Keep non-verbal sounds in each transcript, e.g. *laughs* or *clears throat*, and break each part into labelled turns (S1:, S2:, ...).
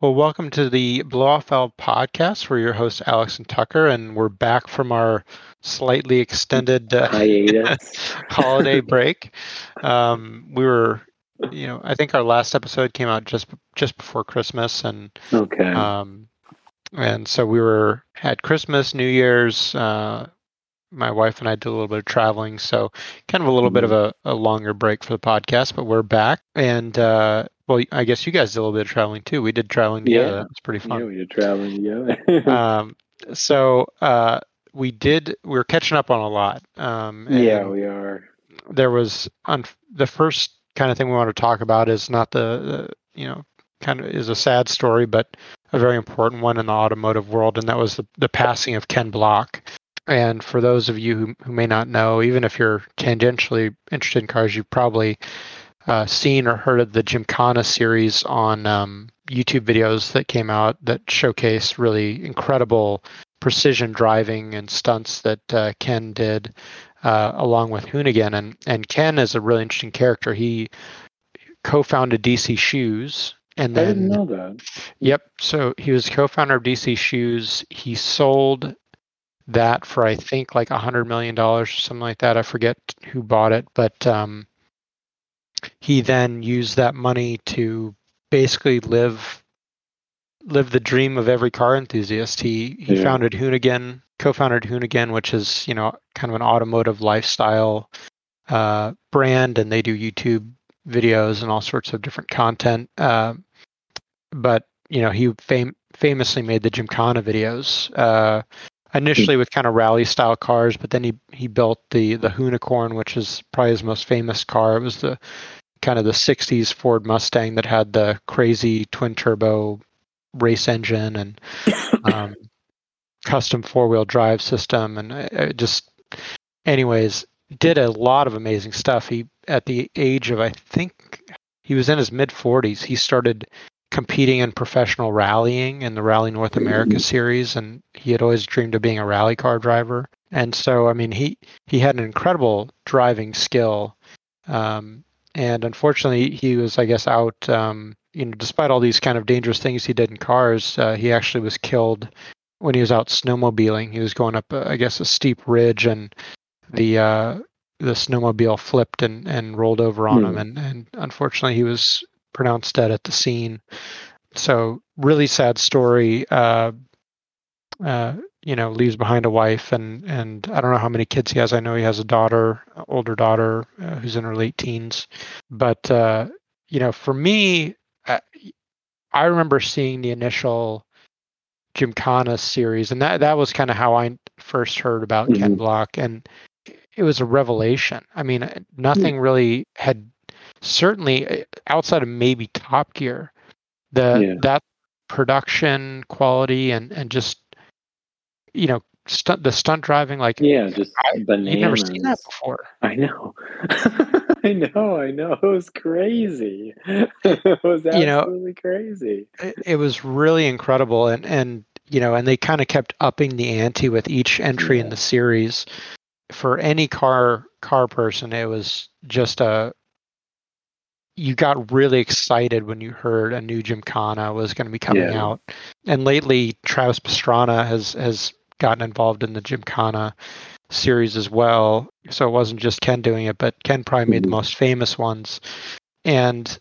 S1: Well, welcome to the Blow Off Valve podcast. We're your hosts, Alex and Tucker, and we're back from our slightly extended uh, *laughs* *laughs* holiday break. Um, we were, you know, I think our last episode came out just just before Christmas, and
S2: okay,
S1: um, and so we were had Christmas, New Year's. Uh, my wife and I did a little bit of traveling, so kind of a little mm-hmm. bit of mm-hmm. a, a, longer break for the podcast, but we're back. And uh, well, I guess you guys did a little bit of traveling too. We did traveling together. Yeah. It's pretty fun.
S2: Yeah, we did traveling together. *laughs*
S1: um, so uh, we did. We were catching up on a lot. Um,
S2: yeah, we are.
S1: There was on the first kind of thing we want to talk about is not the, the you know kind of is a sad story, but a very important one in the automotive world, and that was the, the passing of Ken Block. And for those of you who, who may not know, even if you're tangentially interested in cars, you've probably uh, seen or heard of the Gymkhana series on um, YouTube videos that came out that showcase really incredible precision driving and stunts that uh, Ken did uh, along with Hoonigan. And, and Ken is a really interesting character. He co founded DC Shoes. And then, I
S2: didn't know that.
S1: Yep. So he was co-founder of DC Shoes. He sold that for I think like a hundred million dollars or something like that. I forget who bought it, but um, he then used that money to basically live live the dream of every car enthusiast. He he yeah. founded Hoonigan, co-founded Hoonigan, which is you know kind of an automotive lifestyle uh, brand, and they do YouTube videos and all sorts of different content. Uh, but you know he fam- famously made the Gymkhana videos. Uh, initially with kind of rally style cars, but then he he built the the Hoonicorn, which is probably his most famous car. It was the kind of the '60s Ford Mustang that had the crazy twin turbo race engine and *coughs* um, custom four wheel drive system, and uh, just anyways did a lot of amazing stuff. He at the age of I think he was in his mid 40s. He started competing in professional rallying in the Rally North America mm-hmm. series, and he had always dreamed of being a rally car driver. And so, I mean, he he had an incredible driving skill, um, and unfortunately, he was, I guess, out. Um, you know, despite all these kind of dangerous things he did in cars, uh, he actually was killed when he was out snowmobiling. He was going up, uh, I guess, a steep ridge, and the uh, the snowmobile flipped and, and rolled over on mm. him, and, and unfortunately, he was pronounced dead at the scene. So really sad story. Uh, uh, you know, leaves behind a wife and and I don't know how many kids he has. I know he has a daughter, older daughter uh, who's in her late teens. But uh, you know, for me, I, I remember seeing the initial Gymkhana series, and that that was kind of how I first heard about mm-hmm. Ken Block, and it was a revelation. I mean, nothing really had certainly uh, outside of maybe Top Gear, the yeah. that production quality and and just you know stunt the stunt driving like
S2: yeah just I,
S1: bananas. You've never seen that before.
S2: I know. *laughs* I know, I know. It was crazy. *laughs* it was absolutely you know, crazy.
S1: It, it was really incredible and and you know, and they kind of kept upping the ante with each entry yeah. in the series. For any car car person, it was just a you got really excited when you heard a new Gymkhana was going to be coming yeah. out. And lately, Travis Pastrana has has gotten involved in the Gymkhana series as well. So it wasn't just Ken doing it, but Ken probably made the mm-hmm. most famous ones. And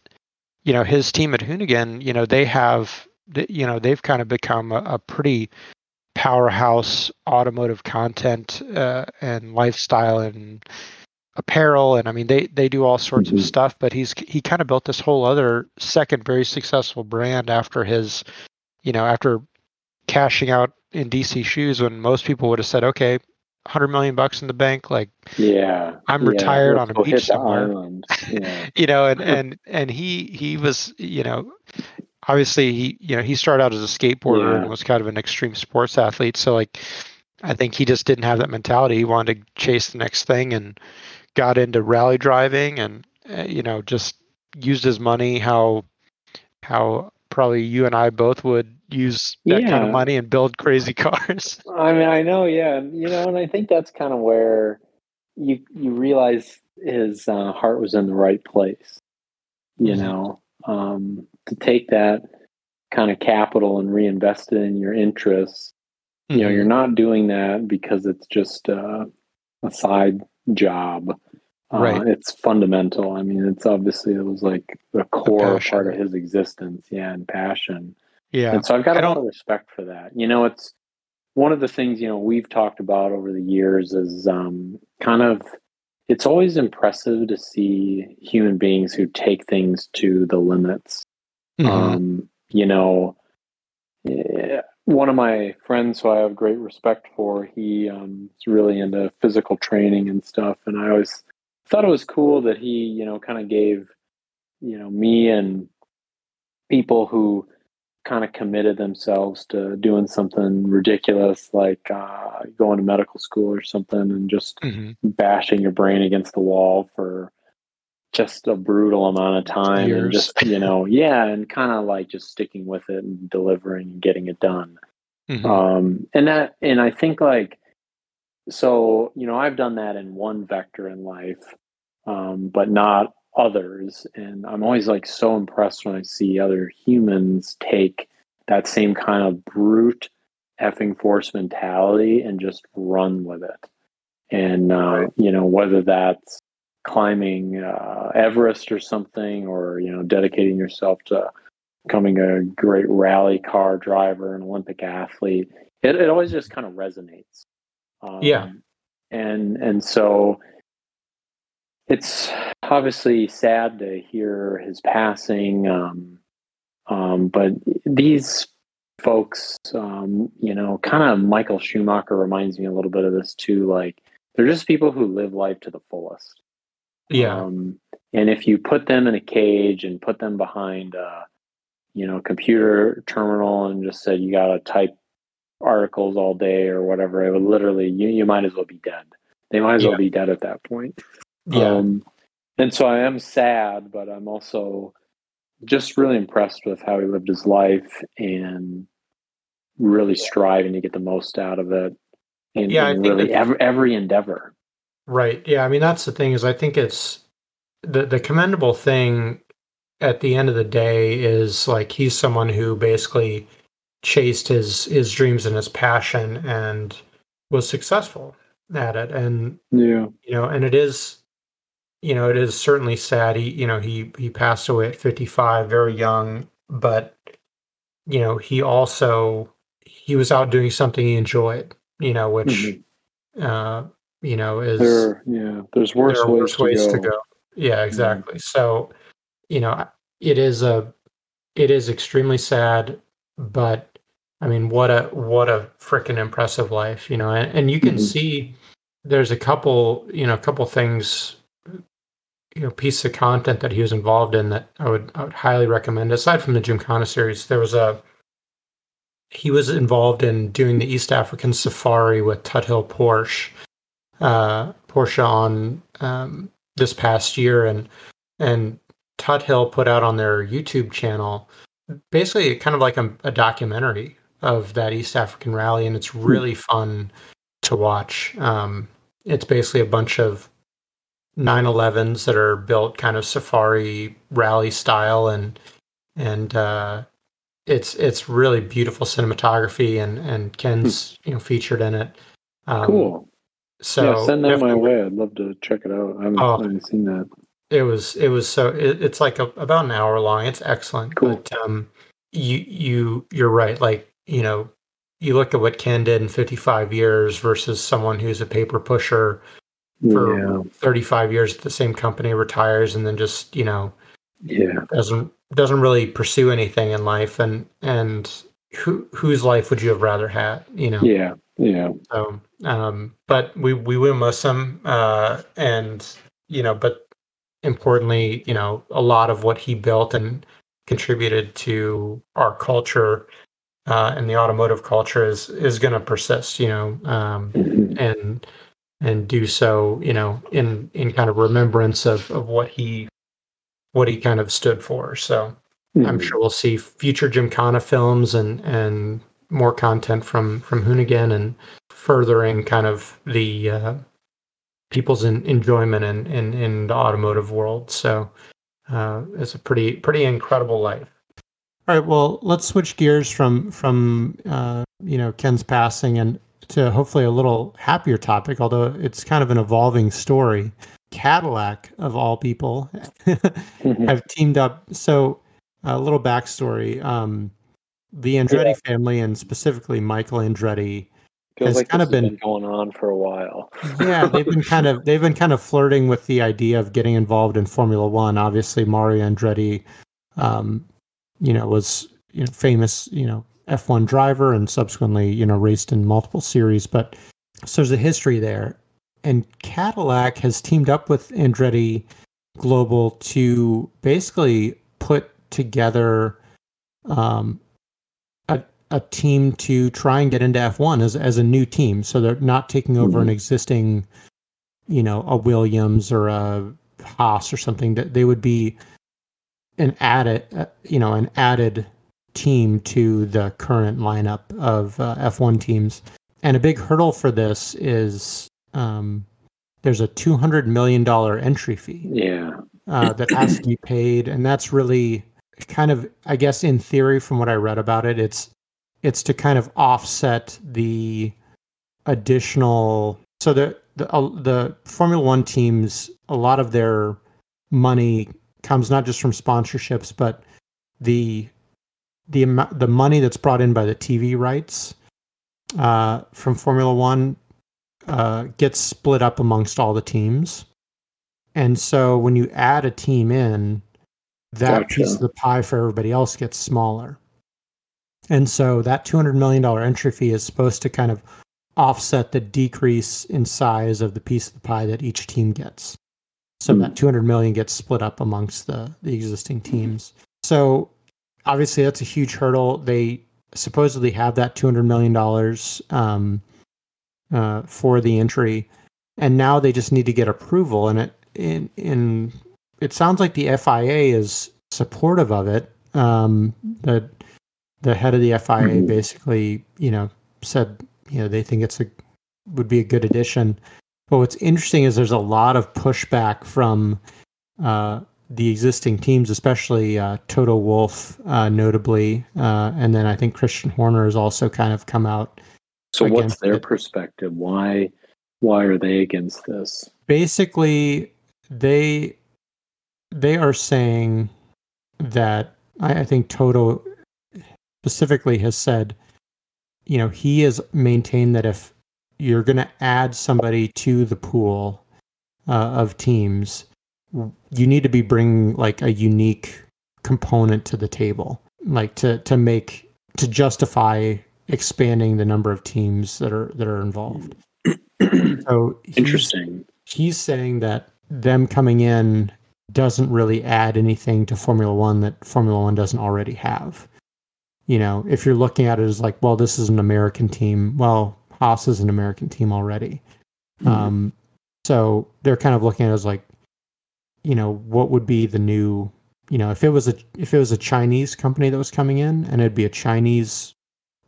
S1: you know, his team at Hoonigan, you know, they have, you know, they've kind of become a, a pretty powerhouse automotive content uh, and lifestyle and apparel and I mean they they do all sorts mm-hmm. of stuff but he's he kind of built this whole other second very successful brand after his you know after cashing out in DC shoes when most people would have said okay 100 million bucks in the bank like
S2: yeah
S1: I'm
S2: yeah,
S1: retired on a beach somewhere
S2: yeah. *laughs*
S1: you know and *laughs* and and he he was you know obviously he you know he started out as a skateboarder yeah. and was kind of an extreme sports athlete so like I think he just didn't have that mentality he wanted to chase the next thing and got into rally driving and uh, you know just used his money how how probably you and I both would use that yeah. kind of money and build crazy *laughs* cars.
S2: I mean, I know, yeah, you know, and I think that's kind of where you you realize his uh, heart was in the right place. You mm-hmm. know, um, to take that kind of capital and reinvest it in your interests, mm-hmm. you know, mm-hmm. you're not doing that because it's just uh, a side job. Uh, right. It's fundamental. I mean, it's obviously it was like the core part of his existence. Yeah, and passion.
S1: Yeah.
S2: And so I've got a lot of respect for that. You know, it's one of the things you know we've talked about over the years is um, kind of it's always impressive to see human beings who take things to the limits. Mm-hmm. Um, you know, eh, one of my friends who I have great respect for, he um, is really into physical training and stuff, and I always thought it was cool that he, you know, kind of gave, you know, me and people who kind of committed themselves to doing something ridiculous like uh, going to medical school or something and just mm-hmm. bashing your brain against the wall for just a brutal amount of time Years. and just you know *laughs* yeah and kind of like just sticking with it and delivering and getting it done mm-hmm. um and that and i think like so you know i've done that in one vector in life um but not others and i'm always like so impressed when i see other humans take that same kind of brute effing force mentality and just run with it and uh, you know whether that's climbing uh, Everest or something, or you know, dedicating yourself to becoming a great rally car driver, an Olympic athlete. It, it always just kind of resonates.
S1: Um, yeah,
S2: and and so it's obviously sad to hear his passing. Um, um, but these folks, um, you know, kind of Michael Schumacher reminds me a little bit of this too. Like, they're just people who live life to the fullest.
S1: Yeah. Um,
S2: and if you put them in a cage and put them behind a, you know, computer terminal and just said you got to type articles all day or whatever, it would literally you you might as well be dead. They might as yeah. well be dead at that point.
S1: Yeah. Um,
S2: and so I am sad, but I'm also just really impressed with how he lived his life and really striving to get the most out of it in, yeah, really every, every endeavor.
S1: Right. Yeah. I mean, that's the thing is I think it's the the commendable thing at the end of the day is like he's someone who basically chased his his dreams and his passion and was successful at it and
S2: yeah
S1: you know and it is you know it is certainly sad he you know he he passed away at 55 very young but you know he also he was out doing something he enjoyed you know which mm-hmm. uh you know, is
S2: there, yeah, there's worse, ways, worse ways, to, go. to go.
S1: Yeah, exactly. Mm-hmm. So, you know, it is a, it is extremely sad, but I mean, what a what a freaking impressive life, you know, and, and you can mm-hmm. see there's a couple, you know, a couple things, you know, pieces of content that he was involved in that I would I would highly recommend. Aside from the Jim Gymkhana series, there was a he was involved in doing the East African safari with Tuthill Porsche, uh, Porsche on um, this past year, and and Tuthill put out on their YouTube channel basically kind of like a, a documentary of that East African rally, and it's hmm. really fun to watch. Um, it's basically a bunch of 911s that are built kind of safari rally style, and and uh, it's it's really beautiful cinematography, and and Ken's hmm. you know featured in it.
S2: Um, cool. So yeah, send that my way. I'd love to check it out. I haven't, oh, I haven't seen that.
S1: It was it was so it, it's like a, about an hour long. It's excellent.
S2: Cool.
S1: But um, you you you're right. Like you know, you look at what Ken did in 55 years versus someone who's a paper pusher for yeah. 35 years at the same company, retires, and then just you know,
S2: yeah,
S1: doesn't doesn't really pursue anything in life. And and who whose life would you have rather had? You know.
S2: Yeah. Yeah.
S1: So, um, but we we will miss him, uh, and you know, but importantly, you know, a lot of what he built and contributed to our culture uh, and the automotive culture is is going to persist. You know, um, mm-hmm. and and do so, you know, in in kind of remembrance of of what he what he kind of stood for. So. Mm-hmm. I'm sure we'll see future Jim Gymkhana films and and more content from from Hoonigan and furthering kind of the uh, people's in, enjoyment in, in in the automotive world. So uh, it's a pretty pretty incredible life. All right. Well, let's switch gears from from uh, you know Ken's passing and to hopefully a little happier topic, although it's kind of an evolving story. Cadillac, of all people, *laughs* have teamed up. So, a little backstory: um, the Andretti yeah. family, and specifically Michael Andretti,
S2: Feels has like kind of been, been, going on for a while. *laughs*
S1: yeah, they've been kind of they've been kind of flirting with the idea of getting involved in Formula One. Obviously, Mario Andretti, um, you know, was you know famous, you know, F1 driver and subsequently, you know, raced in multiple series. But so there's a history there. And Cadillac has teamed up with Andretti Global to basically put together um, a, team to try and get into F1 as, as a new team. So they're not taking over mm-hmm. an existing, you know, a Williams or a Haas or something. That they would be an added, uh, you know, an added team to the current lineup of uh, F1 teams. And a big hurdle for this is um, there's a $200 million entry fee.
S2: Yeah.
S1: Uh, that has to be paid. And that's really kind of, I guess, in theory, from what I read about it, it's it's to kind of offset the additional. So the the uh, the Formula One teams, a lot of their money comes not just from sponsorships, but the the amount the money that's brought in by the TV rights uh, from Formula One uh, gets split up amongst all the teams, and so when you add a team in, that gotcha. piece of the pie for everybody else gets smaller. And so that two hundred million dollar entry fee is supposed to kind of offset the decrease in size of the piece of the pie that each team gets. So mm. that 200 million gets split up amongst the the existing teams. So obviously that's a huge hurdle. They supposedly have that two hundred million dollars um, uh, for the entry, and now they just need to get approval. And it in in it sounds like the FIA is supportive of it. Um, the the head of the FIA mm-hmm. basically, you know, said you know they think it's a would be a good addition. But what's interesting is there's a lot of pushback from uh, the existing teams, especially uh, Toto Wolff, uh, notably, uh, and then I think Christian Horner has also kind of come out.
S2: So, what's their it. perspective? Why, why are they against this?
S1: Basically, they they are saying that I, I think Toto specifically has said, you know, he has maintained that if you're going to add somebody to the pool uh, of teams you need to be bringing like a unique component to the table, like to to make to justify expanding the number of teams that are that are involved. *clears throat*
S2: so interesting.
S1: He's saying that them coming in doesn't really add anything to Formula One that Formula One doesn't already have. You know, if you're looking at it as like, well, this is an American team. Well, Haas is an American team already. Mm-hmm. Um, so they're kind of looking at it as like, you know, what would be the new, you know, if it was a if it was a Chinese company that was coming in and it'd be a Chinese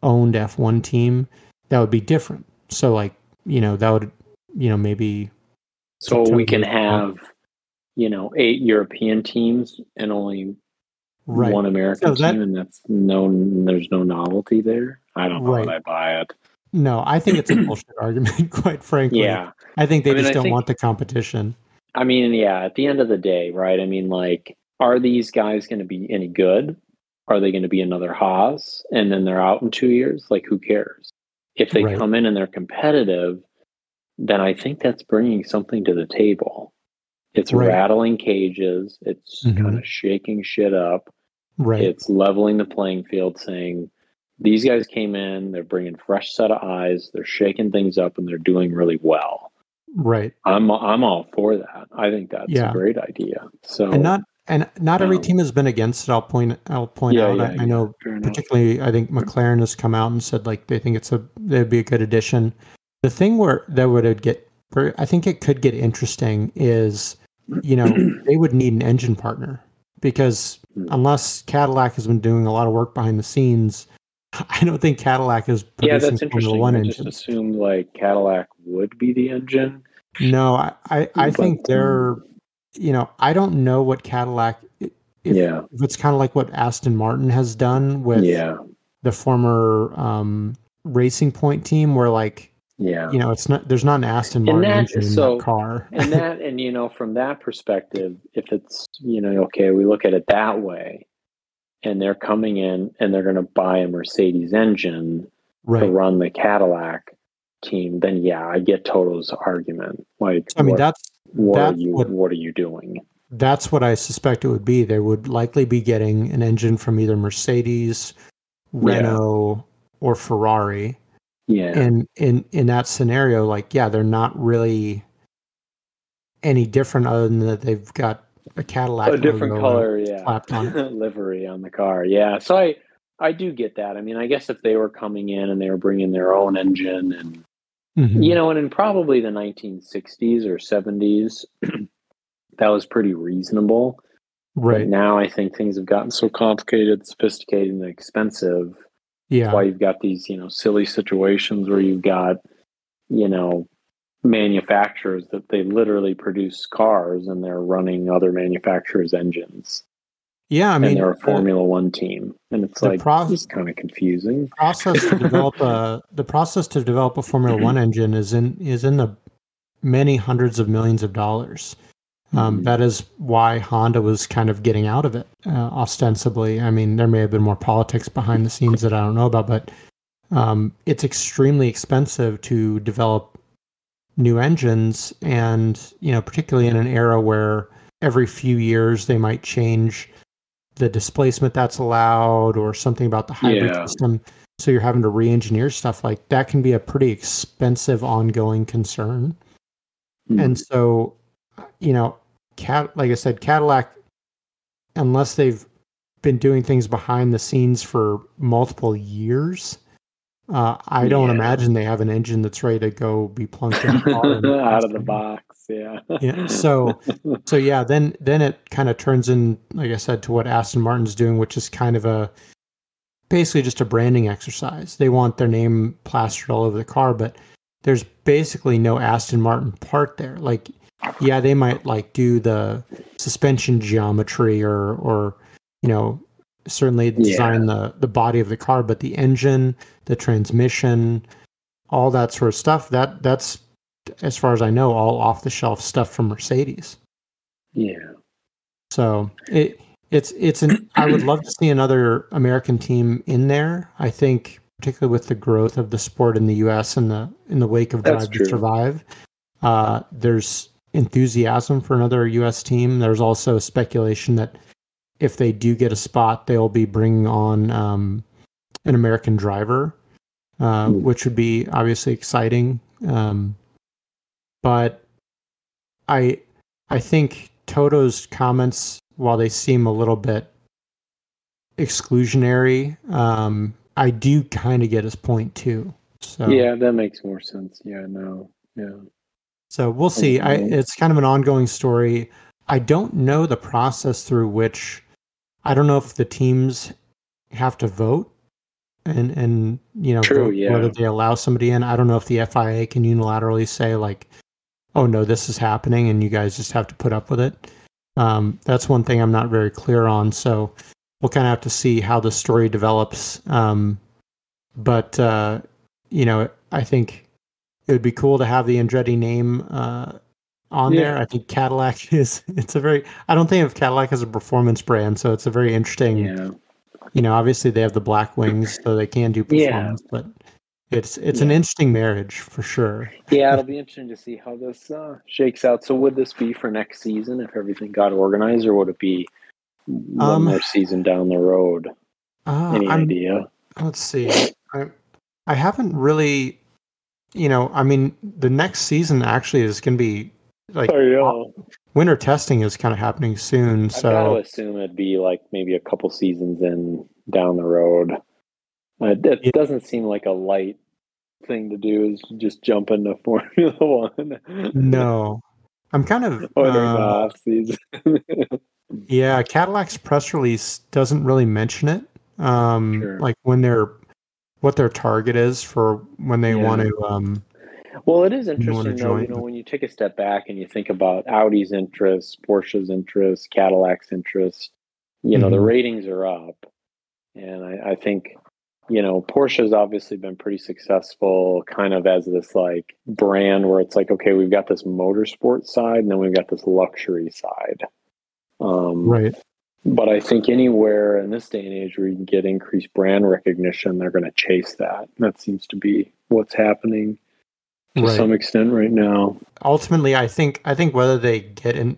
S1: owned F1 team, that would be different. So like, you know, that would, you know, maybe
S2: so we can have, you know, eight European teams and only right. one American so that, team, and that's no, there's no novelty there. I don't know right. I buy it.
S1: No, I think it's a *clears throat* bullshit argument, *laughs* quite frankly.
S2: Yeah.
S1: I think they I mean, just don't think, want the competition.
S2: I mean, yeah, at the end of the day, right? I mean, like, are these guys going to be any good? Are they going to be another Haas and then they're out in two years? Like, who cares? If they right. come in and they're competitive, then I think that's bringing something to the table. It's right. rattling cages, it's mm-hmm. kind of shaking shit up.
S1: Right.
S2: It's leveling the playing field, saying, these guys came in, they're bringing fresh set of eyes, they're shaking things up, and they're doing really well.
S1: Right.
S2: I'm I'm all for that. I think that's yeah. a great idea. So
S1: and not and not every um, team has been against it. I'll point I'll point yeah, out. Yeah, I, I, know particularly I think McLaren has come out and said like they think it's a they'd be a good addition. The thing where that would get I think it could get interesting is you know *clears throat* they would need an engine partner because hmm. unless Cadillac has been doing a lot of work behind the scenes, *laughs* I don't think Cadillac is
S2: producing yeah, that's interesting. One I just assumed like Cadillac would be the engine.
S1: No, I, I, I think they're, you know, I don't know what Cadillac if,
S2: yeah,
S1: if it's kind of like what Aston Martin has done with
S2: yeah,
S1: the former um, Racing Point team, where like
S2: yeah.
S1: you know it's not there's not an Aston
S2: And
S1: Martin
S2: that-
S1: engine in
S2: so-
S1: that car.
S2: and that and you know from that perspective if it's you know okay we look at it that way and they're coming in and they're going to buy a mercedes engine to run the cadillac team then yeah i get toto's argument like
S1: I mean
S2: what,
S1: that's
S2: what are you
S1: what-
S2: what are you doing
S1: that's what I suspect it would be. They would likely be getting an engine from either Mercedes, Renault, or Ferrari.
S2: Yeah.
S1: And in in that scenario, like yeah, they're not really any different other than that they've got a Cadillac
S2: a different color yeah.
S1: on *laughs*
S2: livery on the car yeah. So i i do get that. I mean i guess if they were coming in and they were bringing their own engine and
S1: Mhm.
S2: you know and in probably the 1960s or 70s *clears throat* that was pretty reasonable. But
S1: right?
S2: now i think things have gotten so complicated sophisticated and expensive
S1: Yeah,
S2: why you've got these you know silly situations where you've got you know manufacturers that they literally produce cars and they're running other manufacturers engines
S1: yeah. I mean,
S2: and they're a formula one team and it's like it's kind of confusing
S1: process to develop a the process to develop a Formula One *clears throat* engine is in is in the many hundreds of millions of dollars. Um,
S2: Mhm.
S1: that is why Honda was kind of getting out of it, uh, ostensibly. I mean, there may have been more politics behind the scenes that I don't know about, but um, it's extremely expensive to develop new engines, and you know, particularly in an era where every few years they might change the displacement that's allowed or something about the hybrid
S2: Yeah.
S1: system. So you're having to re-engineer stuff like that can be a pretty expensive ongoing concern.
S2: Hmm.
S1: And so, you know, cat like I said, Cadillac, unless they've been doing things behind the scenes for multiple years, uh, I don't
S2: Yeah.
S1: imagine they have an engine that's ready to go be plunked in *laughs*
S2: out of the box yeah
S1: Yeah, so so yeah, then then it kind of turns in, like I said, to what Aston Martin's doing, which is kind of a basically just a branding exercise. They want their name plastered all over the car, but there's basically no Aston Martin part there. Like, yeah, they might like do the suspension geometry or or you know certainly design the the body of the car, but the engine, the transmission, all that sort of stuff that that's as far as I know, all off the shelf stuff from Mercedes.
S2: yeah
S1: So it it's it's an I would love to see another American team in there. I think particularly with the growth of the sport in the US and the in the wake of Drive to Survive, uh, there's enthusiasm for another US team. There's also speculation that if they do get a spot, they'll be bringing on um, an American driver, uh,
S2: Hmm.
S1: which would be obviously exciting. Um, but I I think Toto's comments, while they seem a little bit exclusionary, um, I do kind of get his point too. So
S2: yeah that makes more sense yeah no yeah
S1: so we'll see. I, it's kind of an ongoing story. I don't know the process through which I don't know if the teams have to vote and and you know
S2: True, yeah.
S1: whether they allow somebody in. I don't know if the FIA can unilaterally say like, "Oh no, this is happening," and you guys just have to put up with it. Um, that's one thing I'm not very clear on. So we'll kind of have to see how the story develops. Um, but uh, you know, I think it would be cool to have the Andretti name uh, on
S2: Yeah.
S1: there. I think Cadillac *laughs* is it's a very I don't think of Cadillac as a performance brand, so it's a very interesting.
S2: yeah
S1: You know, obviously they have the Blackwings, so they can do
S2: Yeah.
S1: performance, but it's it's an interesting marriage for sure.
S2: Yeah, it'll be interesting to see how this uh, shakes out. So, would this be for next season if everything got organized, or would it be one
S1: Um,
S2: more season down the road?
S1: Uh,
S2: Any
S1: I'm,
S2: idea?
S1: let's see. I I haven't really, you know, I mean, the next season actually is going to be like
S2: know.
S1: winter testing is kind of happening soon.
S2: So I got to
S1: So
S2: assume it'd be like maybe a couple seasons in down the road. Uh, it
S1: Yeah.
S2: doesn't seem like a light thing to do. Is just jump into *laughs* Formula One.
S1: no, I'm kind of
S2: or
S1: uh,
S2: off season. *laughs*
S1: Yeah, Cadillac's press release doesn't really mention it. Um,
S2: Sure.
S1: like when they're what their target is for when they
S2: Yeah.
S1: want to. Um,
S2: Well, it is interesting though, you know, when you take a step back and you think about Audi's interest, Porsche's interest, Cadillac's interest, you know, the
S1: Mhm.
S2: ratings are up. And I, I think, you know, Porsche's obviously been pretty successful kind of as this like brand where it's like, okay, we've got this motorsport side and then we've got this luxury side. Um,
S1: Right.
S2: But I think anywhere in this day and age where you can get increased brand recognition, they're going to chase that. That seems to be what's happening to
S1: Right.
S2: some extent right now.
S1: ultimately i think i think whether they get in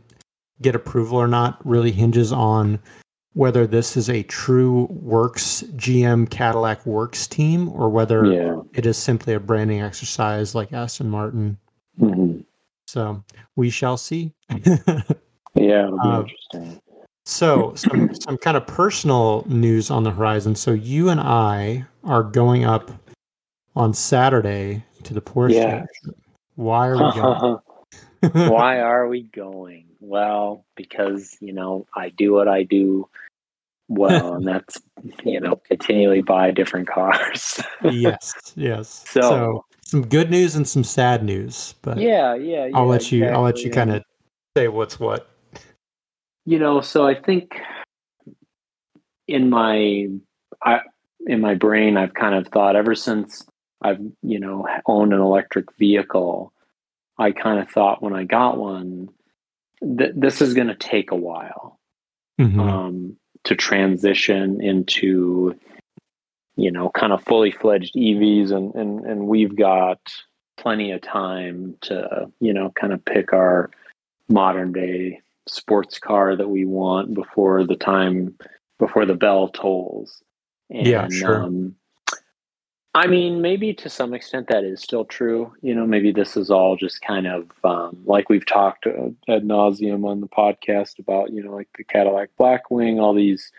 S1: get approval or not really hinges on whether this is a true works gm cadillac works team or whether
S2: Yeah.
S1: it is simply a branding exercise like aston martin
S2: hmm
S1: so we shall see *laughs*
S2: Yeah, it'll be
S1: Uh,
S2: interesting.
S1: So some some kind of personal news on the horizon so you and i are going up on saturday to the porsche
S2: Yes.
S1: why are we *laughs* going
S2: Why are we going? Well, because, you know, I do what I do well, and that's, you know, continually buy different cars. *laughs*
S1: yes yes
S2: So-
S1: some good news and some sad news but
S2: yeah, yeah, yeah.
S1: i'll let you i'll let you
S2: exactly,
S1: kind of say what's what
S2: you know so i think in my i in my brain i've kind of thought ever since i've you know owned an electric vehicle i kind of thought when i got one that this is going to take a while
S1: Mhm.
S2: um, to transition into you know kind of fully fledged evs and, and and we've got plenty of time to you know kind of pick our modern day sports car that we want before the time before the bell tolls and,
S1: Yeah, sure.
S2: um, I mean, maybe to some extent that is still true. You know, maybe this is all just kind of um, like we've talked uh, ad nauseum on the podcast about, you know, like the Cadillac Blackwing, all these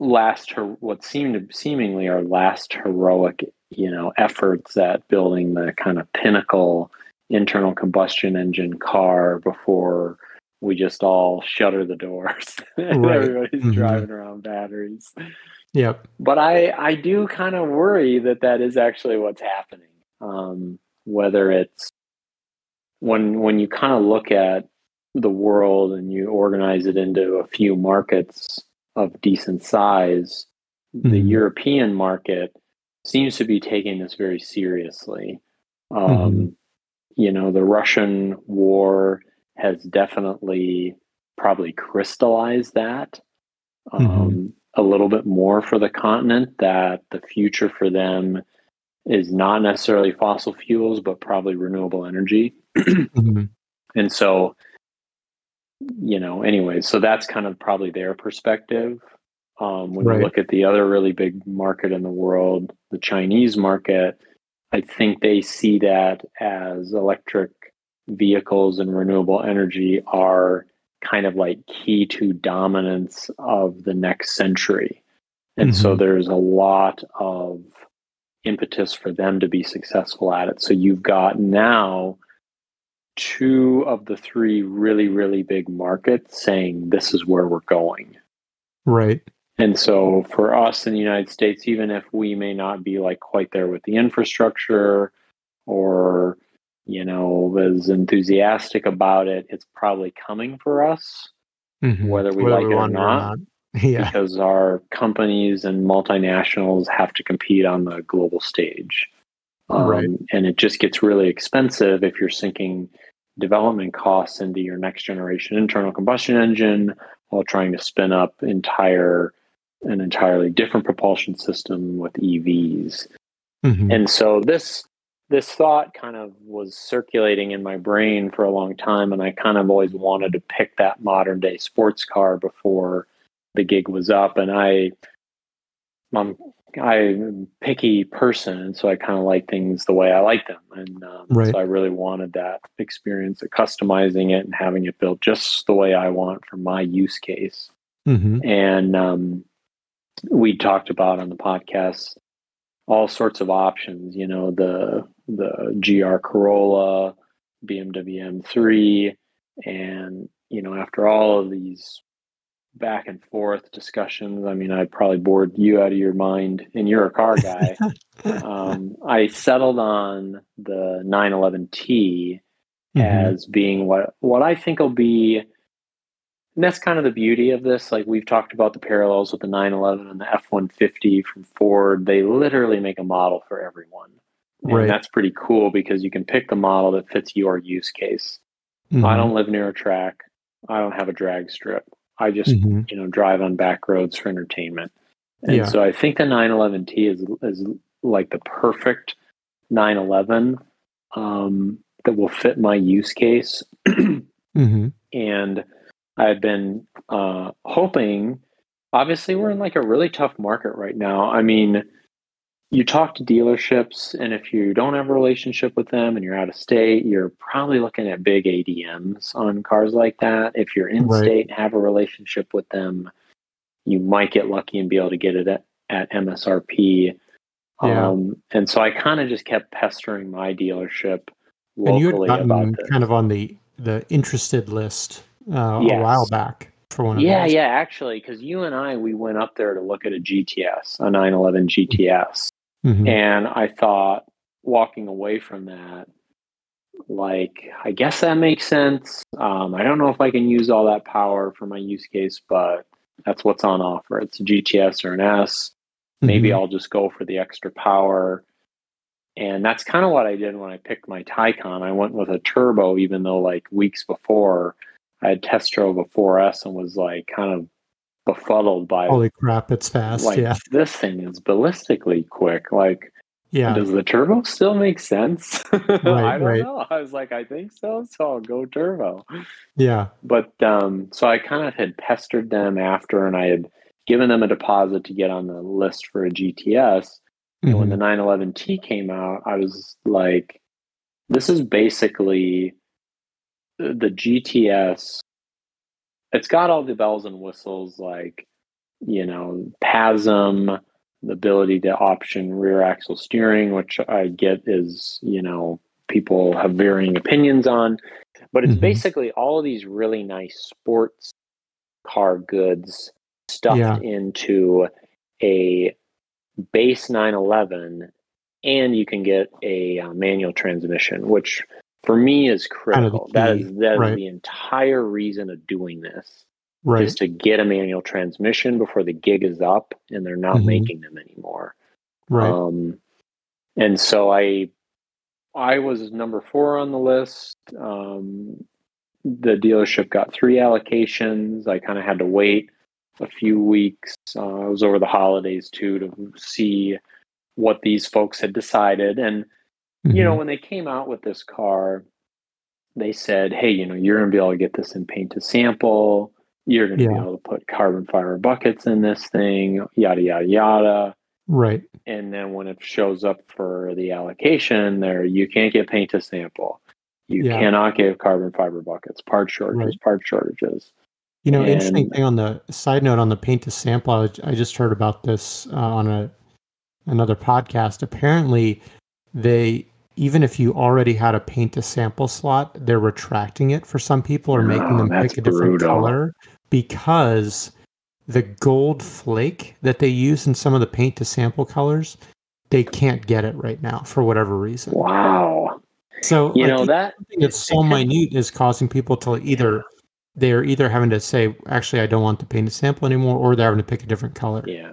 S2: last her what seemed to seemingly are last heroic, you know, efforts at building the kind of pinnacle internal combustion engine car before we just all shutter the doors and *laughs*
S1: Right.
S2: everybody's
S1: Mhm.
S2: driving around batteries
S1: yep
S2: but I I do kind of worry that that is actually what's happening. Um, whether it's when when you kind of look at the world and you organize it into a few markets of decent size, the
S1: Mhm.
S2: European market seems to be taking this very seriously. Um,
S1: Mhm.
S2: You know, the Russian war has definitely probably crystallized that um,
S1: Mhm.
S2: a little bit more for the continent that the future for them is not necessarily fossil fuels, but probably renewable energy. *clears throat*
S1: Mhm.
S2: And so, you know, anyway, so that's kind of probably their perspective. Um, when
S1: Right.
S2: you look at the other really big market in the world, the Chinese market, I think they see that as electric vehicles and renewable energy are kind of like key to dominance of the next century. And so
S1: Mhm.
S2: there's a lot of impetus for them to be successful at it. So you've got now two of the three really, really big markets saying this is where we're going.
S1: right
S2: And so for us in the United States, even if we may not be like quite there with the infrastructure or, you know, as enthusiastic about it, it's probably coming for us
S1: Mhm.
S2: whether we like it or
S1: want
S2: not. *laughs*
S1: yeah
S2: because our companies and multinationals have to compete on the global stage. Um,
S1: Right.
S2: And it just gets really expensive if you're sinking development costs into your next generation internal combustion engine while trying to spin up entire an entirely different propulsion system with EVs.
S1: Mhm.
S2: And so this this thought kind of was circulating in my brain for a long time and I kind of always wanted to pick that modern day sports car before the gig was up and I I'm I'm a picky person and so I kind of like things the way I like them and um,
S1: Right.
S2: so I really wanted that experience of customizing it and having it built just the way I want for my use case
S1: Mhm.
S2: and um, we talked about on the podcast all sorts of options. You know, the the GR Corolla, BMW M3, and you know, after all of these back and forth discussions, I mean, I probably bored you out of your mind, and you're a car guy. *laughs* um, I settled on the 911T
S1: Mhm.
S2: as being what what I think will be and that's kind of the beauty of this. Like we've talked about the parallels with the 911 and the F 150 from Ford. They literally make a model for everyone. And
S1: Right.
S2: that's pretty cool because you can pick the model that fits your use case.
S1: Mhm.
S2: I don't live near a track. I don't have a drag strip. I just,
S1: Mhm.
S2: you know, drive on back roads for entertainment. And
S1: Yeah.
S2: so I think the 911T is is like the perfect 911 um, that will fit my use case. *clears throat*
S1: Mhm.
S2: and I've been uh, hoping. Obviously, we're in like a really tough market right now. I mean, you talk to dealerships, and if you don't have a relationship with them and you're out of state, you're probably looking at big ADMs on cars like that. If you're in
S1: Right.
S2: state and have a relationship with them, you might get lucky and be able to get it at, at MSRP.
S1: Yeah.
S2: Um, and so I kind of just kept pestering my dealership
S1: And you had
S2: locally about this.
S1: kind of on the the interested list uh, a while back for one of
S2: Yeah, yeah, actually, because you and I, we went up there to look at a GTS, a 911 GTS.
S1: Mhm.
S2: And I thought, walking away from that, like, I guess that makes sense. Um, I don't know if I can use all that power for my use case, but that's what's on offer. It's a GTS or an S. Maybe
S1: Mhm.
S2: I'll just go for the extra power. And that's kind of what I did when I picked my Taycan. I went with a turbo, even though like weeks before I had test drove a 4S and was like kind of befuddled by
S1: Holy crap, it's fast.
S2: like
S1: yeah.
S2: this thing is ballistically quick. Like,
S1: Yeah.
S2: does the turbo still make sense? *laughs* I don't
S1: right.
S2: know. I was like, I think so. So I'll go turbo.
S1: Yeah.
S2: But um, so I kind of had pestered them after, and I had given them a deposit to get on the list for a GTS. And when the
S1: Mhm.
S2: 911T came out, I was like, this is basically the the GTS. It's got all the bells and whistles, like, you know, PASM, the ability to option rear axle steering, which I get is, you know, people have varying opinions on. But it's
S1: Mhm.
S2: basically all of these really nice sports car goods stuffed
S1: Yeah.
S2: into a base 911 and you can get a uh, manual transmission which for me is
S1: Kind of the
S2: critical that
S1: key,
S2: is that is the entire reason of doing this
S1: right.
S2: is to get a manual transmission before the gig is up and they're not
S1: Mhm.
S2: making them anymore
S1: right.
S2: um, and so I, I was number four on the list. Um, the dealership got three allocations. I kind of had to wait a few weeks. Uh, I was over the holidays too to see what these folks had decided. And you know,
S1: Mhm.
S2: when they came out with this car, they said, "Hey, you know, you're going to be able to get this in paint to sample. You're going to be able to put carbon fiber buckets in this thing. Yada yada yada."
S1: right.
S2: and then when it shows up for the allocation there you can't get paint to sample you
S1: Yeah.
S2: cannot get carbon fiber buckets part shortages
S1: Right.
S2: part shortages
S1: You know, interesting thing on the side note on the paint to sample, I, I just heard about this uh, on a another podcast. Apparently, they even if you already had a paint to sample slot, they're retracting it for some people or making
S2: Oh,
S1: them pick a different
S2: brutal.
S1: color because the gold flake that they use in some of the paint to sample colors, they can't get it right now for whatever reason.
S2: wow
S1: So
S2: you
S1: like,
S2: know that
S1: it's so minute is causing people to either they're either having to say actually i don't want the paint to sample anymore or they're having to pick a different color
S2: yeah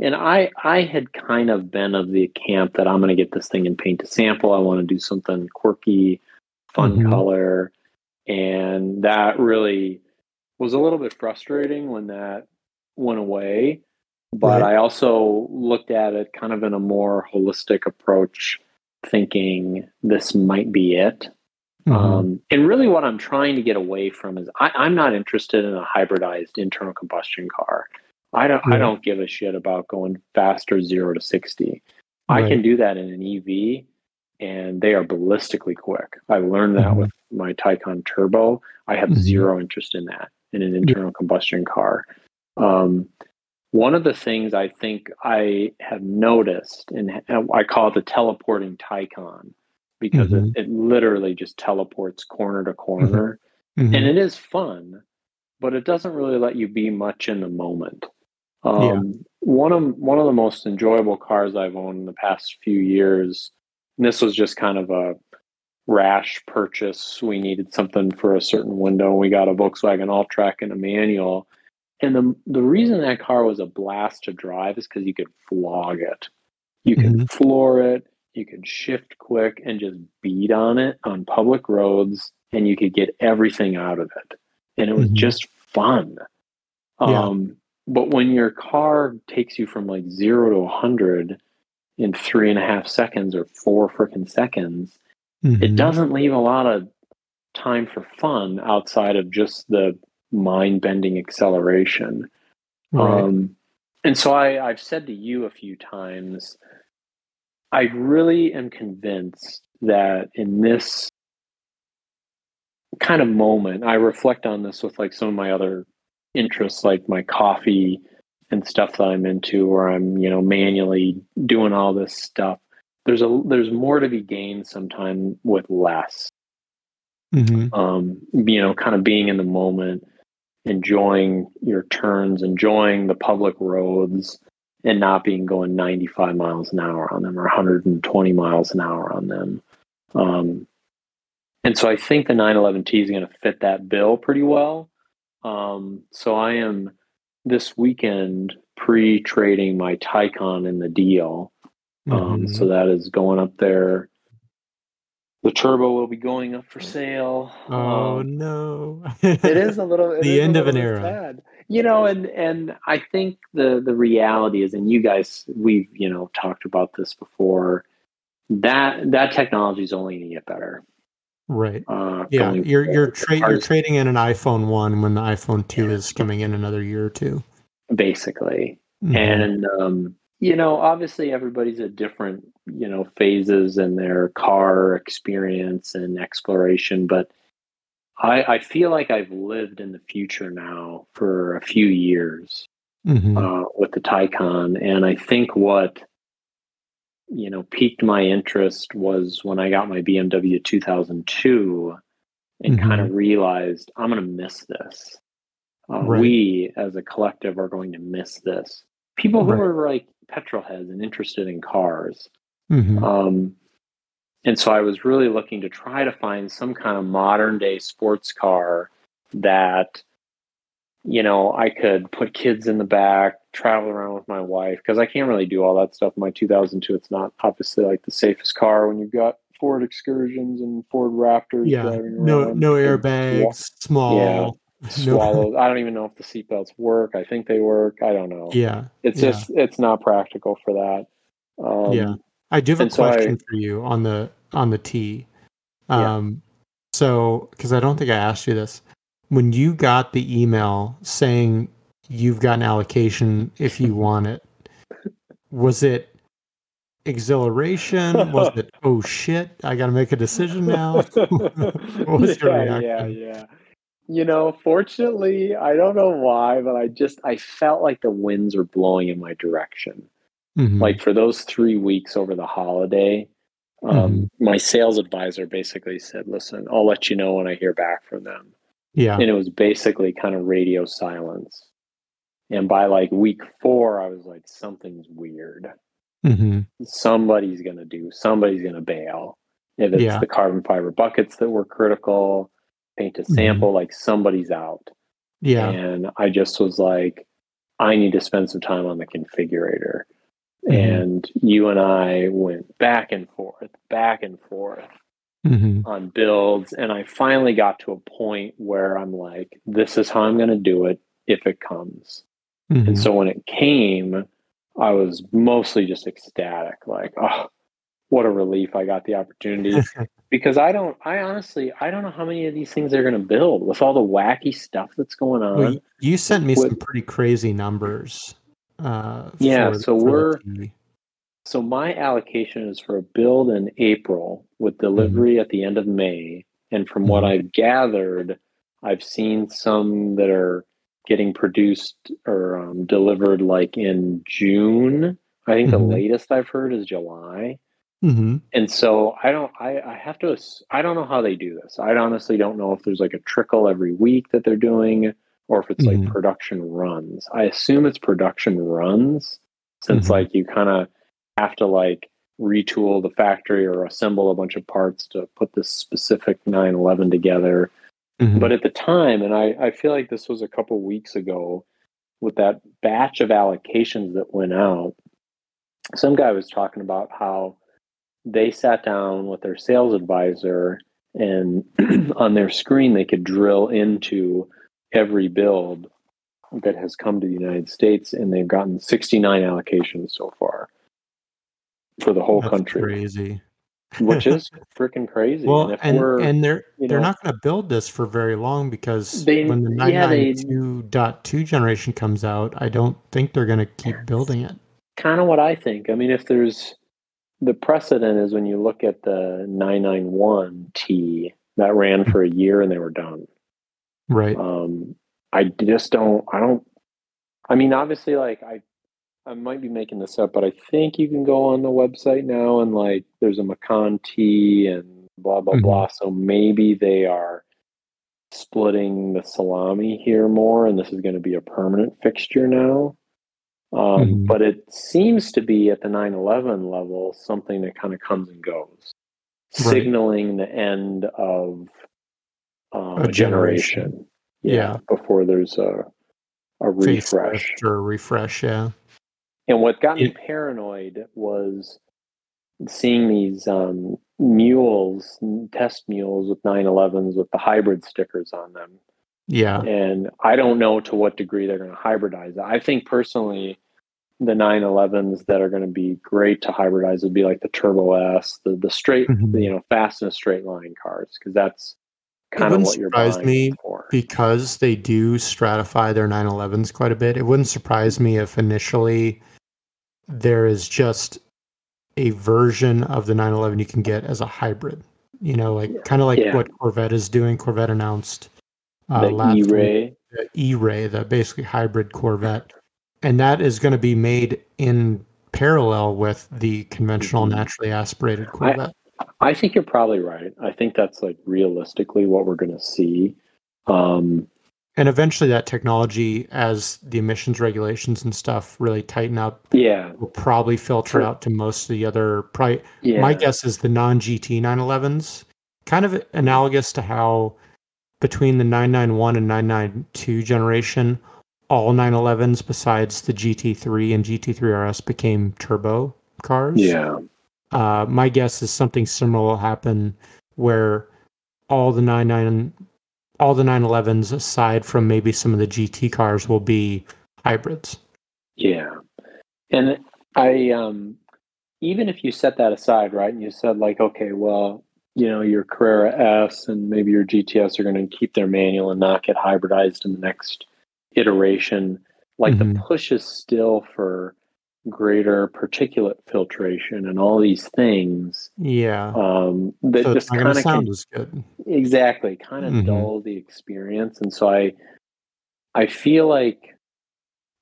S2: and i i had kind of been of the camp that i'm going to get this thing and paint to sample i want to do something quirky fun
S1: Mhm.
S2: color and that really was a little bit frustrating when that went away but
S1: Right.
S2: i also looked at it kind of in a more holistic approach thinking this might be it
S1: Mhm.
S2: um, and really what i'm trying to get away from is I, i'm not interested in a hybridized internal combustion car i don't i don't give a shit about going faster 0 to 60 i can do that in an ev and they are ballistically quick i learned that
S1: Mhm.
S2: with my Taycan turbo i have
S1: Mhm.
S2: zero interest in that in an internal combustion car um, one of the things I think I have noticed, and I call it the teleporting Taycan, because
S1: Mhm.
S2: it, it literally just teleports corner to corner,
S1: Mhm.
S2: and it is fun, but it doesn't really let you be much in the moment. Um,
S1: Yeah.
S2: One of one of the most enjoyable cars I've owned in the past few years, and this was just kind of a rash purchase. We needed something for a certain window. We got a Volkswagen Alltrack and a manual. And the the reason that car was a blast to drive is because you could flog it. You could
S1: Mhm.
S2: floor it, you could shift quick and just beat on it on public roads, and you could get everything out of it. And it was
S1: Mhm.
S2: just fun.
S1: Yeah.
S2: Um, but when your car takes you from like zero to a hundred in three and a half seconds or four freaking seconds, it
S1: Mhm.
S2: doesn't leave a lot of time for fun outside of just the mind bending acceleration.
S1: Right.
S2: Um, and so I, I've said to you a few times, I really am convinced that in this kind of moment, I reflect on this with like some of my other interests, like my coffee and stuff that I'm into, where I'm, you know, manually doing all this stuff. There's a there's more to be gained sometime with less
S1: Mhm.
S2: um, you know, kind of being in the moment, enjoying your turns, enjoying the public roads, and not being going 95 miles an hour on them or 120 miles an hour on them. Um, and so I think the 911T is going to fit that bill pretty well. Um, so I am this weekend pre trading my Taycan in the deal. Um,
S1: Mhm.
S2: So that is going up there. The turbo will be going up for sale.
S1: oh
S2: Um,
S1: no.
S2: it is a little *laughs* it
S1: The end of an era.
S2: sad. you know and and i think the the reality is and you guys we've you know talked about this before that that technology is only going to get better
S1: right.
S2: uh
S1: Yeah, you're you're tra- you're trading in an iPhone one when the iPhone two is coming in another year or 2
S2: basically
S1: Mhm.
S2: and um you know obviously everybody's at different you know phases in their car experience and exploration but i i feel like i've lived in the future now for a few years
S1: Mhm.
S2: uh, with the Taycan, and I think what you know piqued my interest was when I got my BMW 2002, and kind of realized I'm going to miss this. Uh,
S1: Right.
S2: We, as a collective, are going to miss this. People who
S1: Right.
S2: are like petrol heads and interested in cars,
S1: Mhm.
S2: um, and so I was really looking to try to find some kind of modern day sports car that, you know, I could put kids in the back, travel around with my wife, because I can't really do all that stuff in my 2002. It's not obviously like the safest car when you've got Ford Excursions and Ford Raptors
S1: yeah.
S2: driving
S1: No
S2: around.
S1: no airbags, small.
S2: swa- *laughs* swallows. I don't even know if the seatbelts work. I think they work. I don't know.
S1: Yeah.
S2: It's
S1: yeah.
S2: just, it's not practical for that. Um,
S1: Yeah. I do have a
S2: and so I-
S1: question for you on the on the T.
S2: Yeah.
S1: Um, so because I don't think I asked you this, when you got the email saying you've got an allocation if you *laughs* want it, was it exhilaration? was it *laughs* oh shit, I got to make a decision now? *laughs* what was your
S2: yeah, yeah,
S1: reaction?
S2: yeah. You know, fortunately, I don't know why, but I just I felt like the winds were blowing in my direction.
S1: Mhm.
S2: Like for those three weeks over the holiday, um,
S1: Mhm.
S2: my sales advisor basically said, "Listen, I'll let you know when I hear back from them."
S1: Yeah,
S2: And it was basically kind of radio silence. And by like week four, I was like, something's weird.
S1: hmm
S2: somebody's going to do somebody's going to bail if it's
S1: Yeah.
S2: the carbon fiber buckets that were critical paint to sample like somebody's out
S1: yeah,
S2: and i just was like i need to spend some time on the configurator
S1: Mhm.
S2: and you and i went back and forth back and forth
S1: hmm
S2: on builds and i finally got to a point where i'm like this is how i'm going to do it if it comes
S1: hmm
S2: and so when it came, I was mostly just ecstatic, like, oh, what a relief I got the opportunity. *laughs* because I don't, I honestly, I don't know how many of these things they're going to build with all the wacky stuff that's going on.
S1: Well, you sent me
S2: with-
S1: some pretty crazy numbers. Uh,
S2: Yeah,
S1: for-
S2: so
S1: for
S2: we're-. So my allocation is for a build in April with delivery at the end of May. And from what
S1: Mhm.
S2: I've gathered, I've seen some that are getting produced or um, delivered like in June. I think
S1: Mhm.
S2: the latest I've heard is July.
S1: Mhm.
S2: And so I don't, I, I have to, I don't know how they do this. I honestly don't know if there's like a trickle every week that they're doing or if it's
S1: Mhm.
S2: like production runs. I assume it's production runs since
S1: Mhm.
S2: like you kind of have to like retool the factory or assemble a bunch of parts to put this specific 911 together.
S1: Mhm.
S2: But at the time, and I, I feel like this was a couple weeks ago, with that batch of allocations that went out, some guy was talking about how they sat down with their sales advisor and *clears throat* on their screen they could drill into every build that has come to the United States and they've gotten 69 allocations so far for the whole
S1: That's
S2: country,
S1: crazy.
S2: which is *laughs* freaking crazy.
S1: Well, and
S2: we're-
S1: and they're
S2: you
S1: they're not going to build this for very long because
S2: They-
S1: when the
S2: yeah,
S1: 992.2 generation comes out, I don't think they're going to keep building it.
S2: kind of what I think. I mean, if there's the precedent is when you look at the 991T that ran for a year and they were done.
S1: Right.
S2: Um, I just don't. I don't. I mean, obviously, like I, I might be making this up, but I think you can go on the website now and like there's a Macan T and blah blah
S1: Mhm.
S2: blah. So maybe they are splitting the salami here more, and this is going to be a permanent fixture now. Um,
S1: Mhm.
S2: But it seems to be at the 911 level something that kind of comes and goes,
S1: Right.
S2: signaling the end of um,
S1: A
S2: a generation.
S1: generation.
S2: Yeah,
S1: Yeah.
S2: before there's a a refresh.
S1: Or refresh, yeah.
S2: And what got me paranoid was seeing these um, mules, test mules with 911s with the hybrid stickers on them.
S1: Yeah.
S2: And I don't know to what degree they're going to hybridize. I think personally, the 911s that are going to be great to hybridize would be like the Turbo S, the the straight,
S1: Mhm.
S2: you know, fast and straight line cars, because that's kind of what you're buying
S1: me
S2: for.
S1: because they do stratify their 911s quite a bit. It wouldn't surprise me if initially there is just a version of the 911 you can get as a hybrid. You know, like kind of like
S2: Yeah.
S1: what Corvette is doing. Corvette announced uh,
S2: the
S1: last week
S2: E-Ray,
S1: the E-Ray, the basically hybrid Corvette, and that is going to be made in parallel with the conventional
S2: Mhm.
S1: naturally aspirated Corvette.
S2: I think you're probably right. I think that's like realistically what we're going to see. Um,
S1: and eventually, that technology, as the emissions regulations and stuff really tighten up,
S2: yeah,
S1: will probably filter out to most of the other. Probably,
S2: yeah.
S1: my guess is the non-GT 911s, kind of analogous to how between the 991 and 992 generation, all 911s besides the GT3 and GT3 RS became turbo cars.
S2: Yeah,
S1: Uh, my guess is something similar will happen where all the 99 all the 911s aside from maybe some of the GT cars will be hybrids.
S2: yeah. And I, um, even if you set that aside, right, and you said like, okay, well, you know, your Carrera S and maybe your GTS are going to keep their manual and not get hybridized in the next iteration. Like the
S1: Mhm.
S2: push is still for greater particulate filtration and all these things
S1: Yeah.
S2: um, that
S1: so
S2: just kind of can
S1: sound as good.
S2: exactly kind of
S1: Mhm.
S2: dull the experience and so i i feel like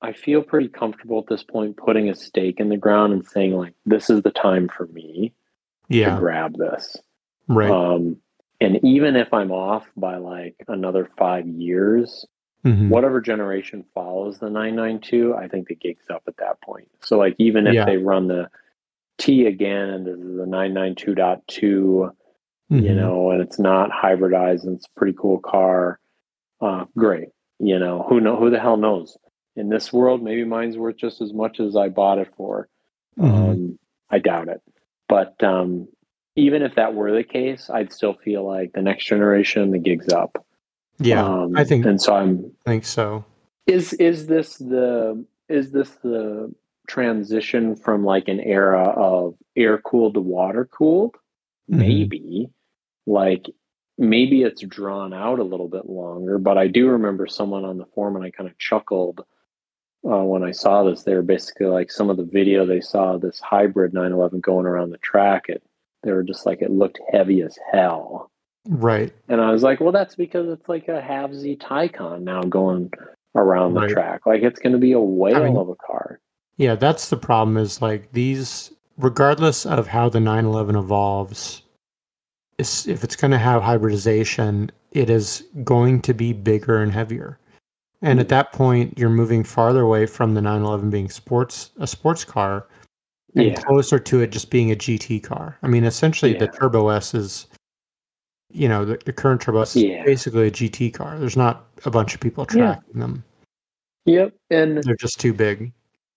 S2: i feel pretty comfortable at this point putting a stake in the ground and saying like this is the time for me
S1: yeah.
S2: to grab this
S1: Right.
S2: um and even if i'm off by like another five years
S1: Mhm.
S2: whatever generation follows the 992 i think the gig's up at that point so like even if
S1: Yeah.
S2: they run the t again and this is the 992.2 you
S1: Mhm.
S2: know, and it's not hybridized and it's a pretty cool car. Uh, great. You know, who know who the hell knows? In this world, maybe mine's worth just as much as I bought it for.
S1: Mhm.
S2: Um, I doubt it. But um, even if that were the case, I'd still feel like the next generation, the gig's up.
S1: Yeah.
S2: Um,
S1: I think
S2: and so I'm
S1: think so.
S2: is is this the is this the transition from like an era of air cooled to water cooled?
S1: Mhm.
S2: Maybe. Like maybe it's drawn out a little bit longer, but I do remember someone on the forum and I kind of chuckled uh, when I saw this. They were basically like some of the video they saw this hybrid 911 going around the track. It they were just like it looked heavy as hell.
S1: Right.
S2: And I was like, well, that's because it's like a halvesy Taycan now going around the
S1: Right.
S2: track. Like it's going to be a whale
S1: mean-
S2: of a car.
S1: Yeah, that's the problem is like these regardless of how the 911 evolves is if it's going to have hybridization, it is going to be bigger and heavier. And at hmm. that point, you're moving farther away from the 911 being sports a sports car and
S2: Yeah.
S1: closer to it just being a GT car. I mean, essentially, the Turbo S is, you know, the, the current Turbo S is basically a GT car. There's not a bunch of people
S2: Yeah.
S1: tracking them.
S2: Yep. And
S1: They're just too big.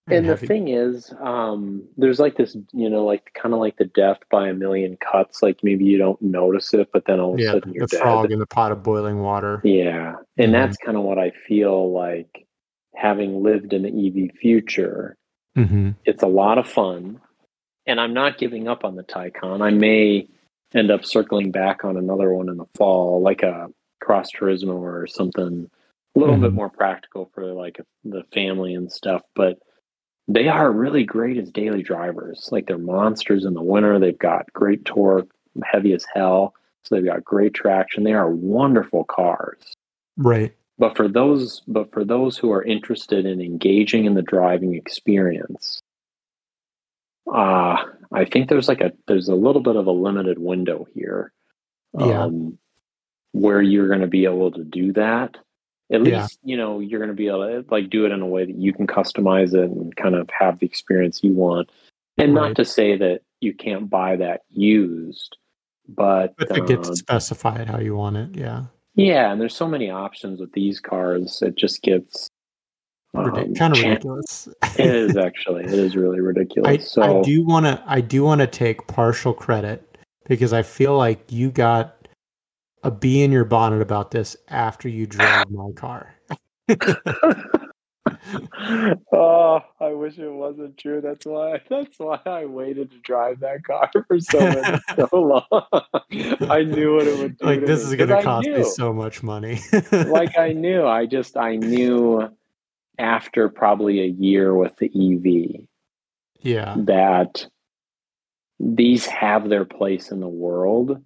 S2: and the thing is, um, there's like this, you know, like kind of like the death by a million cuts. Like maybe you don't notice it, but then all of a sudden you're
S1: the
S2: dead.
S1: frog in the pot of boiling water.
S2: Yeah. And
S1: Mhm.
S2: that's kind of what I feel like having lived in the EV future.
S1: hmm
S2: It's a lot of fun. And I'm not giving up on the Taycan. I may end up circling back on another one in the fall, like a Cross Turismo or something a little bit
S1: Mhm.
S2: more practical for like the family and stuff. But they are really great as daily drivers. Like they're monsters in the winter. They've got great torque, heavy as hell. So they've got great traction. They are wonderful cars.
S1: Right.
S2: But for those but for those who are interested in engaging in the driving experience, uh I think there's like a there's a little bit of a limited window here.
S1: Yeah.
S2: Um, where you're going to be able to do that. At
S1: Yeah.
S2: least, you know, you're going to be able to like do it in a way that you can customize it and kind of have the experience you want. And
S1: Right.
S2: not to say that you can't buy that used, but
S1: But to get to
S2: um,
S1: specify it how you want it. Yeah.
S2: yeah, and there's so many options with these cars. It just gets um,
S1: kind of ridiculous. *laughs*
S2: It is actually. It is really ridiculous.
S1: I,
S2: so
S1: I do want to I do want to take partial credit because I feel like you got a bee in your bonnet about this after you drove my car. *laughs*
S2: oh, I wish it wasn't true. That's why. That's why I waited to drive that car *laughs* for so many, so long. I knew what it would do.
S1: like this is going to cost me so much money.
S2: like I knew. I just I knew after probably a year with the EV
S1: yeah.
S2: that these have their place in the world.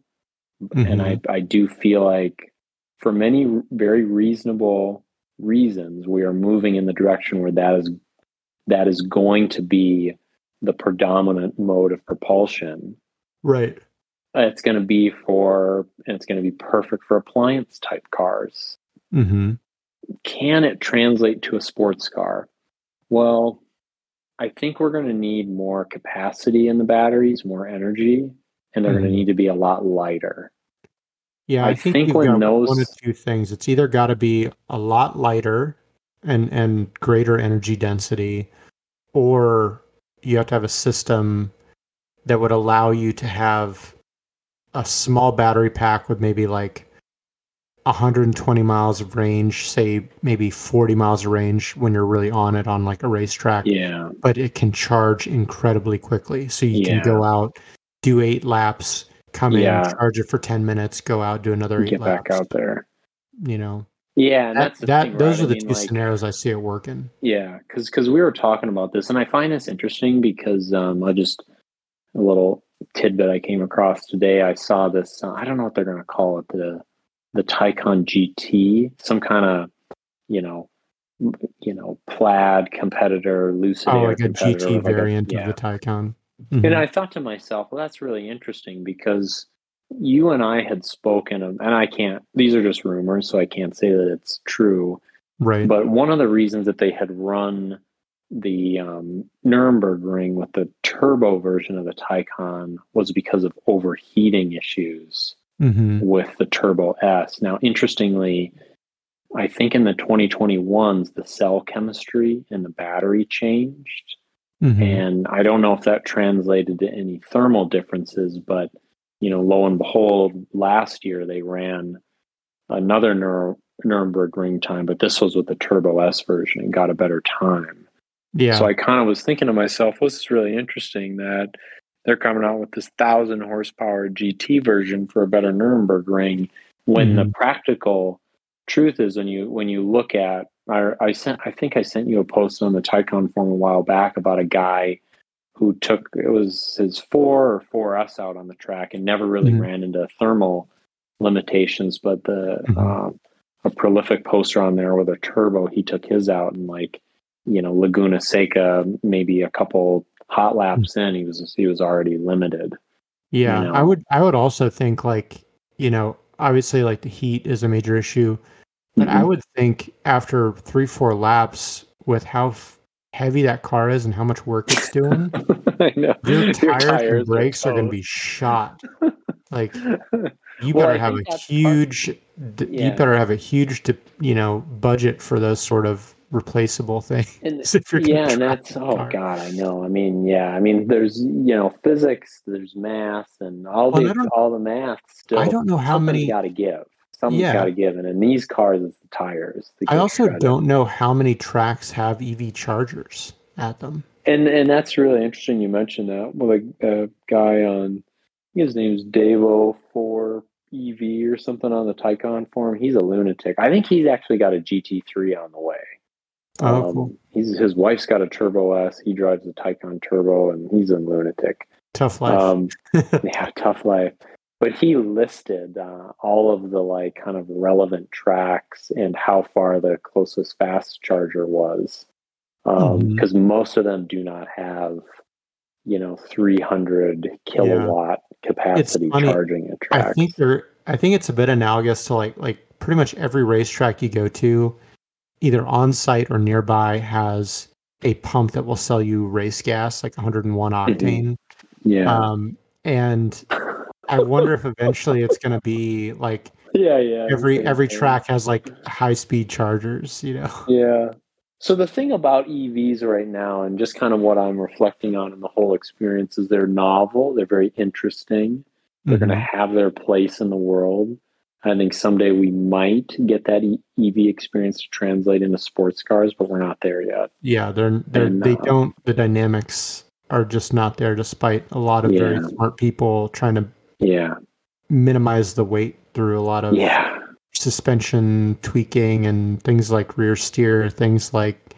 S2: And I, I do feel like for many very reasonable reasons we are moving in the direction where that is that is going to be the predominant mode of propulsion.
S1: Right.
S2: it's going to be for and it's going to be perfect for appliance type cars.
S1: Hmm
S2: can it translate to a sports car well i think we're going to need more capacity in the batteries more energy and they're going
S1: Mhm.
S2: to need to be a lot lighter
S1: Yeah,
S2: I
S1: I, think,
S2: think
S1: you've
S2: when
S1: got one
S2: those-
S1: of two things. It's either got to be a lot lighter and and greater energy density, or you have to have a system that would allow you to have a small battery pack with maybe like 120 miles of range, say maybe 40 miles of range when you're really on it on like a racetrack,
S2: yeah
S1: but it can charge incredibly quickly. So you
S2: Yeah.
S1: can go out, do eight laps, come
S2: Yeah.
S1: in, charge it for 10 minutes, go out, do another eight
S2: get
S1: laps.
S2: back out there
S1: You know,
S2: yeah
S1: that,
S2: that's the
S1: that
S2: thing,
S1: those
S2: right?
S1: are the
S2: I mean,
S1: two
S2: like,
S1: scenarios I see it working.
S2: Yeah, because because we were talking about this, and I find this interesting because um, I just a little tidbit I came across today. I saw this. Uh, I don't know what they're going to call it the the Taycan GT, some kind of you know you know plaid competitor, lucid
S1: Oh, like a GT
S2: like a-
S1: variant
S2: yeah.
S1: of the Taycan.
S2: And
S1: Mhm.
S2: I thought to myself, well, that's really interesting because you and I had spoken, of, and I can't. These are just rumors, so I can't say that it's true.
S1: right.
S2: But one of the reasons that they had run the um, Nürburgring with the turbo version of the Taycan was because of overheating issues
S1: hmm
S2: with the Turbo S. Now, interestingly, I think in the 2021s, the cell chemistry and the battery changed.
S1: hmm
S2: And I don't know if that translated to any thermal differences, but you know, lo and behold, last year they ran another Nur- Nürburgring time, but this was with the Turbo S version and got a better time.
S1: Yeah.
S2: So I kind of was thinking to myself, well, this is really interesting that they're coming out with this thousand horsepower GT version for a better Nürburgring. When the practical truth is, when you when you look at, I, I sent, I think I sent you a post on the Taycan forum a while back about a guy who took it was his four or 4S out on the track and never really
S1: Mhm.
S2: ran into thermal limitations, but the
S1: Mhm.
S2: um, a prolific poster on there with a turbo, he took his out and like you know Laguna Seca, maybe a couple hot laps in, he was he was already limited.
S1: Yeah,
S2: you know?
S1: I would I would also think like, you know, obviously like the heat is a major issue, but I
S2: Mhm.
S1: would think after 3 4 laps with how f- heavy that car is and how much work it's doing, *laughs*
S2: I know.
S1: your tires,
S2: tires
S1: and brakes are, going to be shot. Like *laughs* you
S2: Well,
S1: better
S2: I
S1: have a
S2: think that's part-
S1: huge, d you better have a huge, d- you know, budget for those sort of replaceable things.
S2: And- *laughs* yeah, and that's oh
S1: car.
S2: god, I know. I mean, yeah, I mean, there's you know physics, there's math, and all
S1: Well,
S2: the all the math still.
S1: I don't know how many.
S2: got to give. Something's
S1: Yeah.
S2: got to give, and in these cars, it's the tires.
S1: I also
S2: shredded.
S1: don't know how many tracks have EV chargers at them.
S2: And and that's really interesting. You mentioned that. with a, a guy on, I think his name's Davo for EV or something on the Taycan forum. He's a lunatic. I think he's actually got a GT3 on the way.
S1: Oh,
S2: Um,
S1: cool.
S2: He's his wife's got a Turbo S. He drives a Taycan Turbo, and he's a lunatic.
S1: Tough life.
S2: Um, *laughs* yeah, tough life. But he listed uh, all of the like kind of relevant tracks and how far the closest fast charger was, because
S1: Mhm.
S2: most of them do not have, you know, 300 kilowatt capacity
S1: funny.
S2: charging at
S1: I think they're. I think it's a bit analogous to like like pretty much every racetrack you go to, either on site or nearby, has a pump that will sell you race gas, like 101 octane.
S2: yeah,
S1: Um, and I wonder if eventually it's going to be like *laughs*
S2: yeah, yeah.
S1: every every track has like high speed chargers. You know. *laughs*
S2: Yeah. So the thing about EVs right now, and just kind of what I'm reflecting on in the whole experience, is they're novel. They're very interesting. They're going to have their place in the world. I think someday we might get that EV experience to translate into sports cars, but we're not there yet.
S1: Yeah, they're they're
S2: And,
S1: they
S2: uh,
S1: don't the dynamics are just not there, despite a lot of very smart people trying to
S2: Yeah.
S1: minimize the weight through a lot of
S2: Yeah.
S1: suspension tweaking and things like rear steer, things like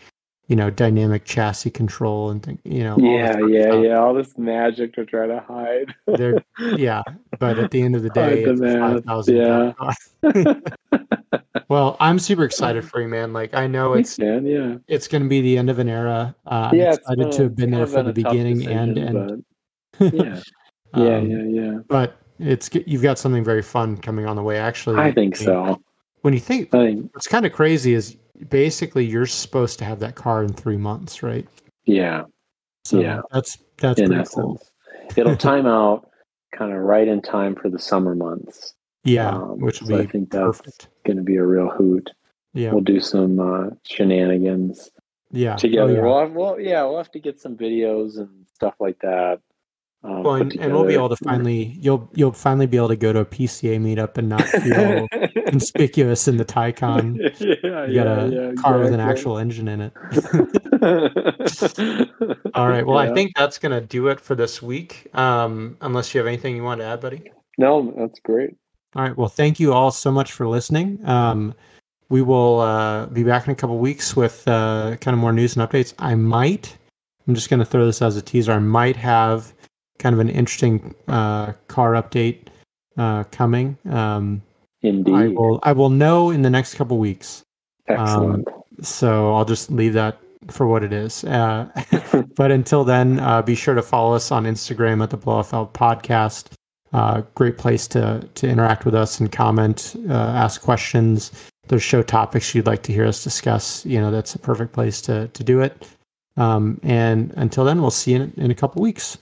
S1: you know dynamic chassis control and thing, you know.
S2: Yeah. Yeah.
S1: stuff.
S2: Yeah. All this magic to try to hide. *laughs*
S1: Yeah, but at the end of the day,
S2: the
S1: it's a
S2: math, yeah. *laughs*
S1: Well, I'm super excited for you, man. Like I know it's
S2: Thanks, man. Yeah.
S1: it's going to be the end of an era. Uh, I'm
S2: yeah.
S1: excited
S2: been
S1: to have been there for the
S2: been a tough
S1: beginning and
S2: decision,
S1: end.
S2: but *laughs* Yeah. Yeah.
S1: Um,
S2: yeah. Yeah.
S1: But it's you've got something very fun coming on the way. Actually,
S2: I think so.
S1: When you think
S2: think.
S1: what's kind of crazy is basically you're supposed to have that car in three months, right?
S2: Yeah.
S1: So
S2: Yeah.
S1: that's that's
S2: in
S1: pretty
S2: essence.
S1: cool.
S2: It'll *laughs* time out kind of right in time for the summer months.
S1: Yeah,
S2: Um,
S1: which
S2: so I think that's
S1: perfect.
S2: going to be a real hoot.
S1: Yeah,
S2: We'll do some uh, shenanigans
S1: yeah. Oh,
S2: together.
S1: yeah.
S2: We'll, have, well, yeah, we'll have to get some videos and stuff like that. Um,
S1: Well, and, and we'll be able to finally you'll you'll finally be able to go to a PCA meetup and not feel *laughs* conspicuous in the Taycan. *laughs*
S2: yeah,
S1: You got a
S2: yeah, yeah,
S1: car with an actual engine in it. *laughs* All right. Well, I think that's gonna do it for this week. Um, unless you have anything you want to add, buddy.
S2: no, that's great.
S1: All right. Well, thank you all so much for listening. Um, we will uh, be back in a couple weeks with uh, kind of more news and updates. I might. I'm just going to throw this as a teaser. I might have kind of an interesting uh, car update uh, coming. Um,
S2: Indeed.
S1: I will. I will know in the next couple weeks.
S2: Excellent.
S1: So I'll just leave that for what it is. Uh, *laughs* but until then, uh, be sure to follow us on Instagram at the Blowfeld Podcast. Uh, great place to to interact with us and comment, uh, ask questions. If There's show topics you'd like to hear us discuss. You know, that's a perfect place to to do it. Um, and until then, we'll see you in, in a couple weeks.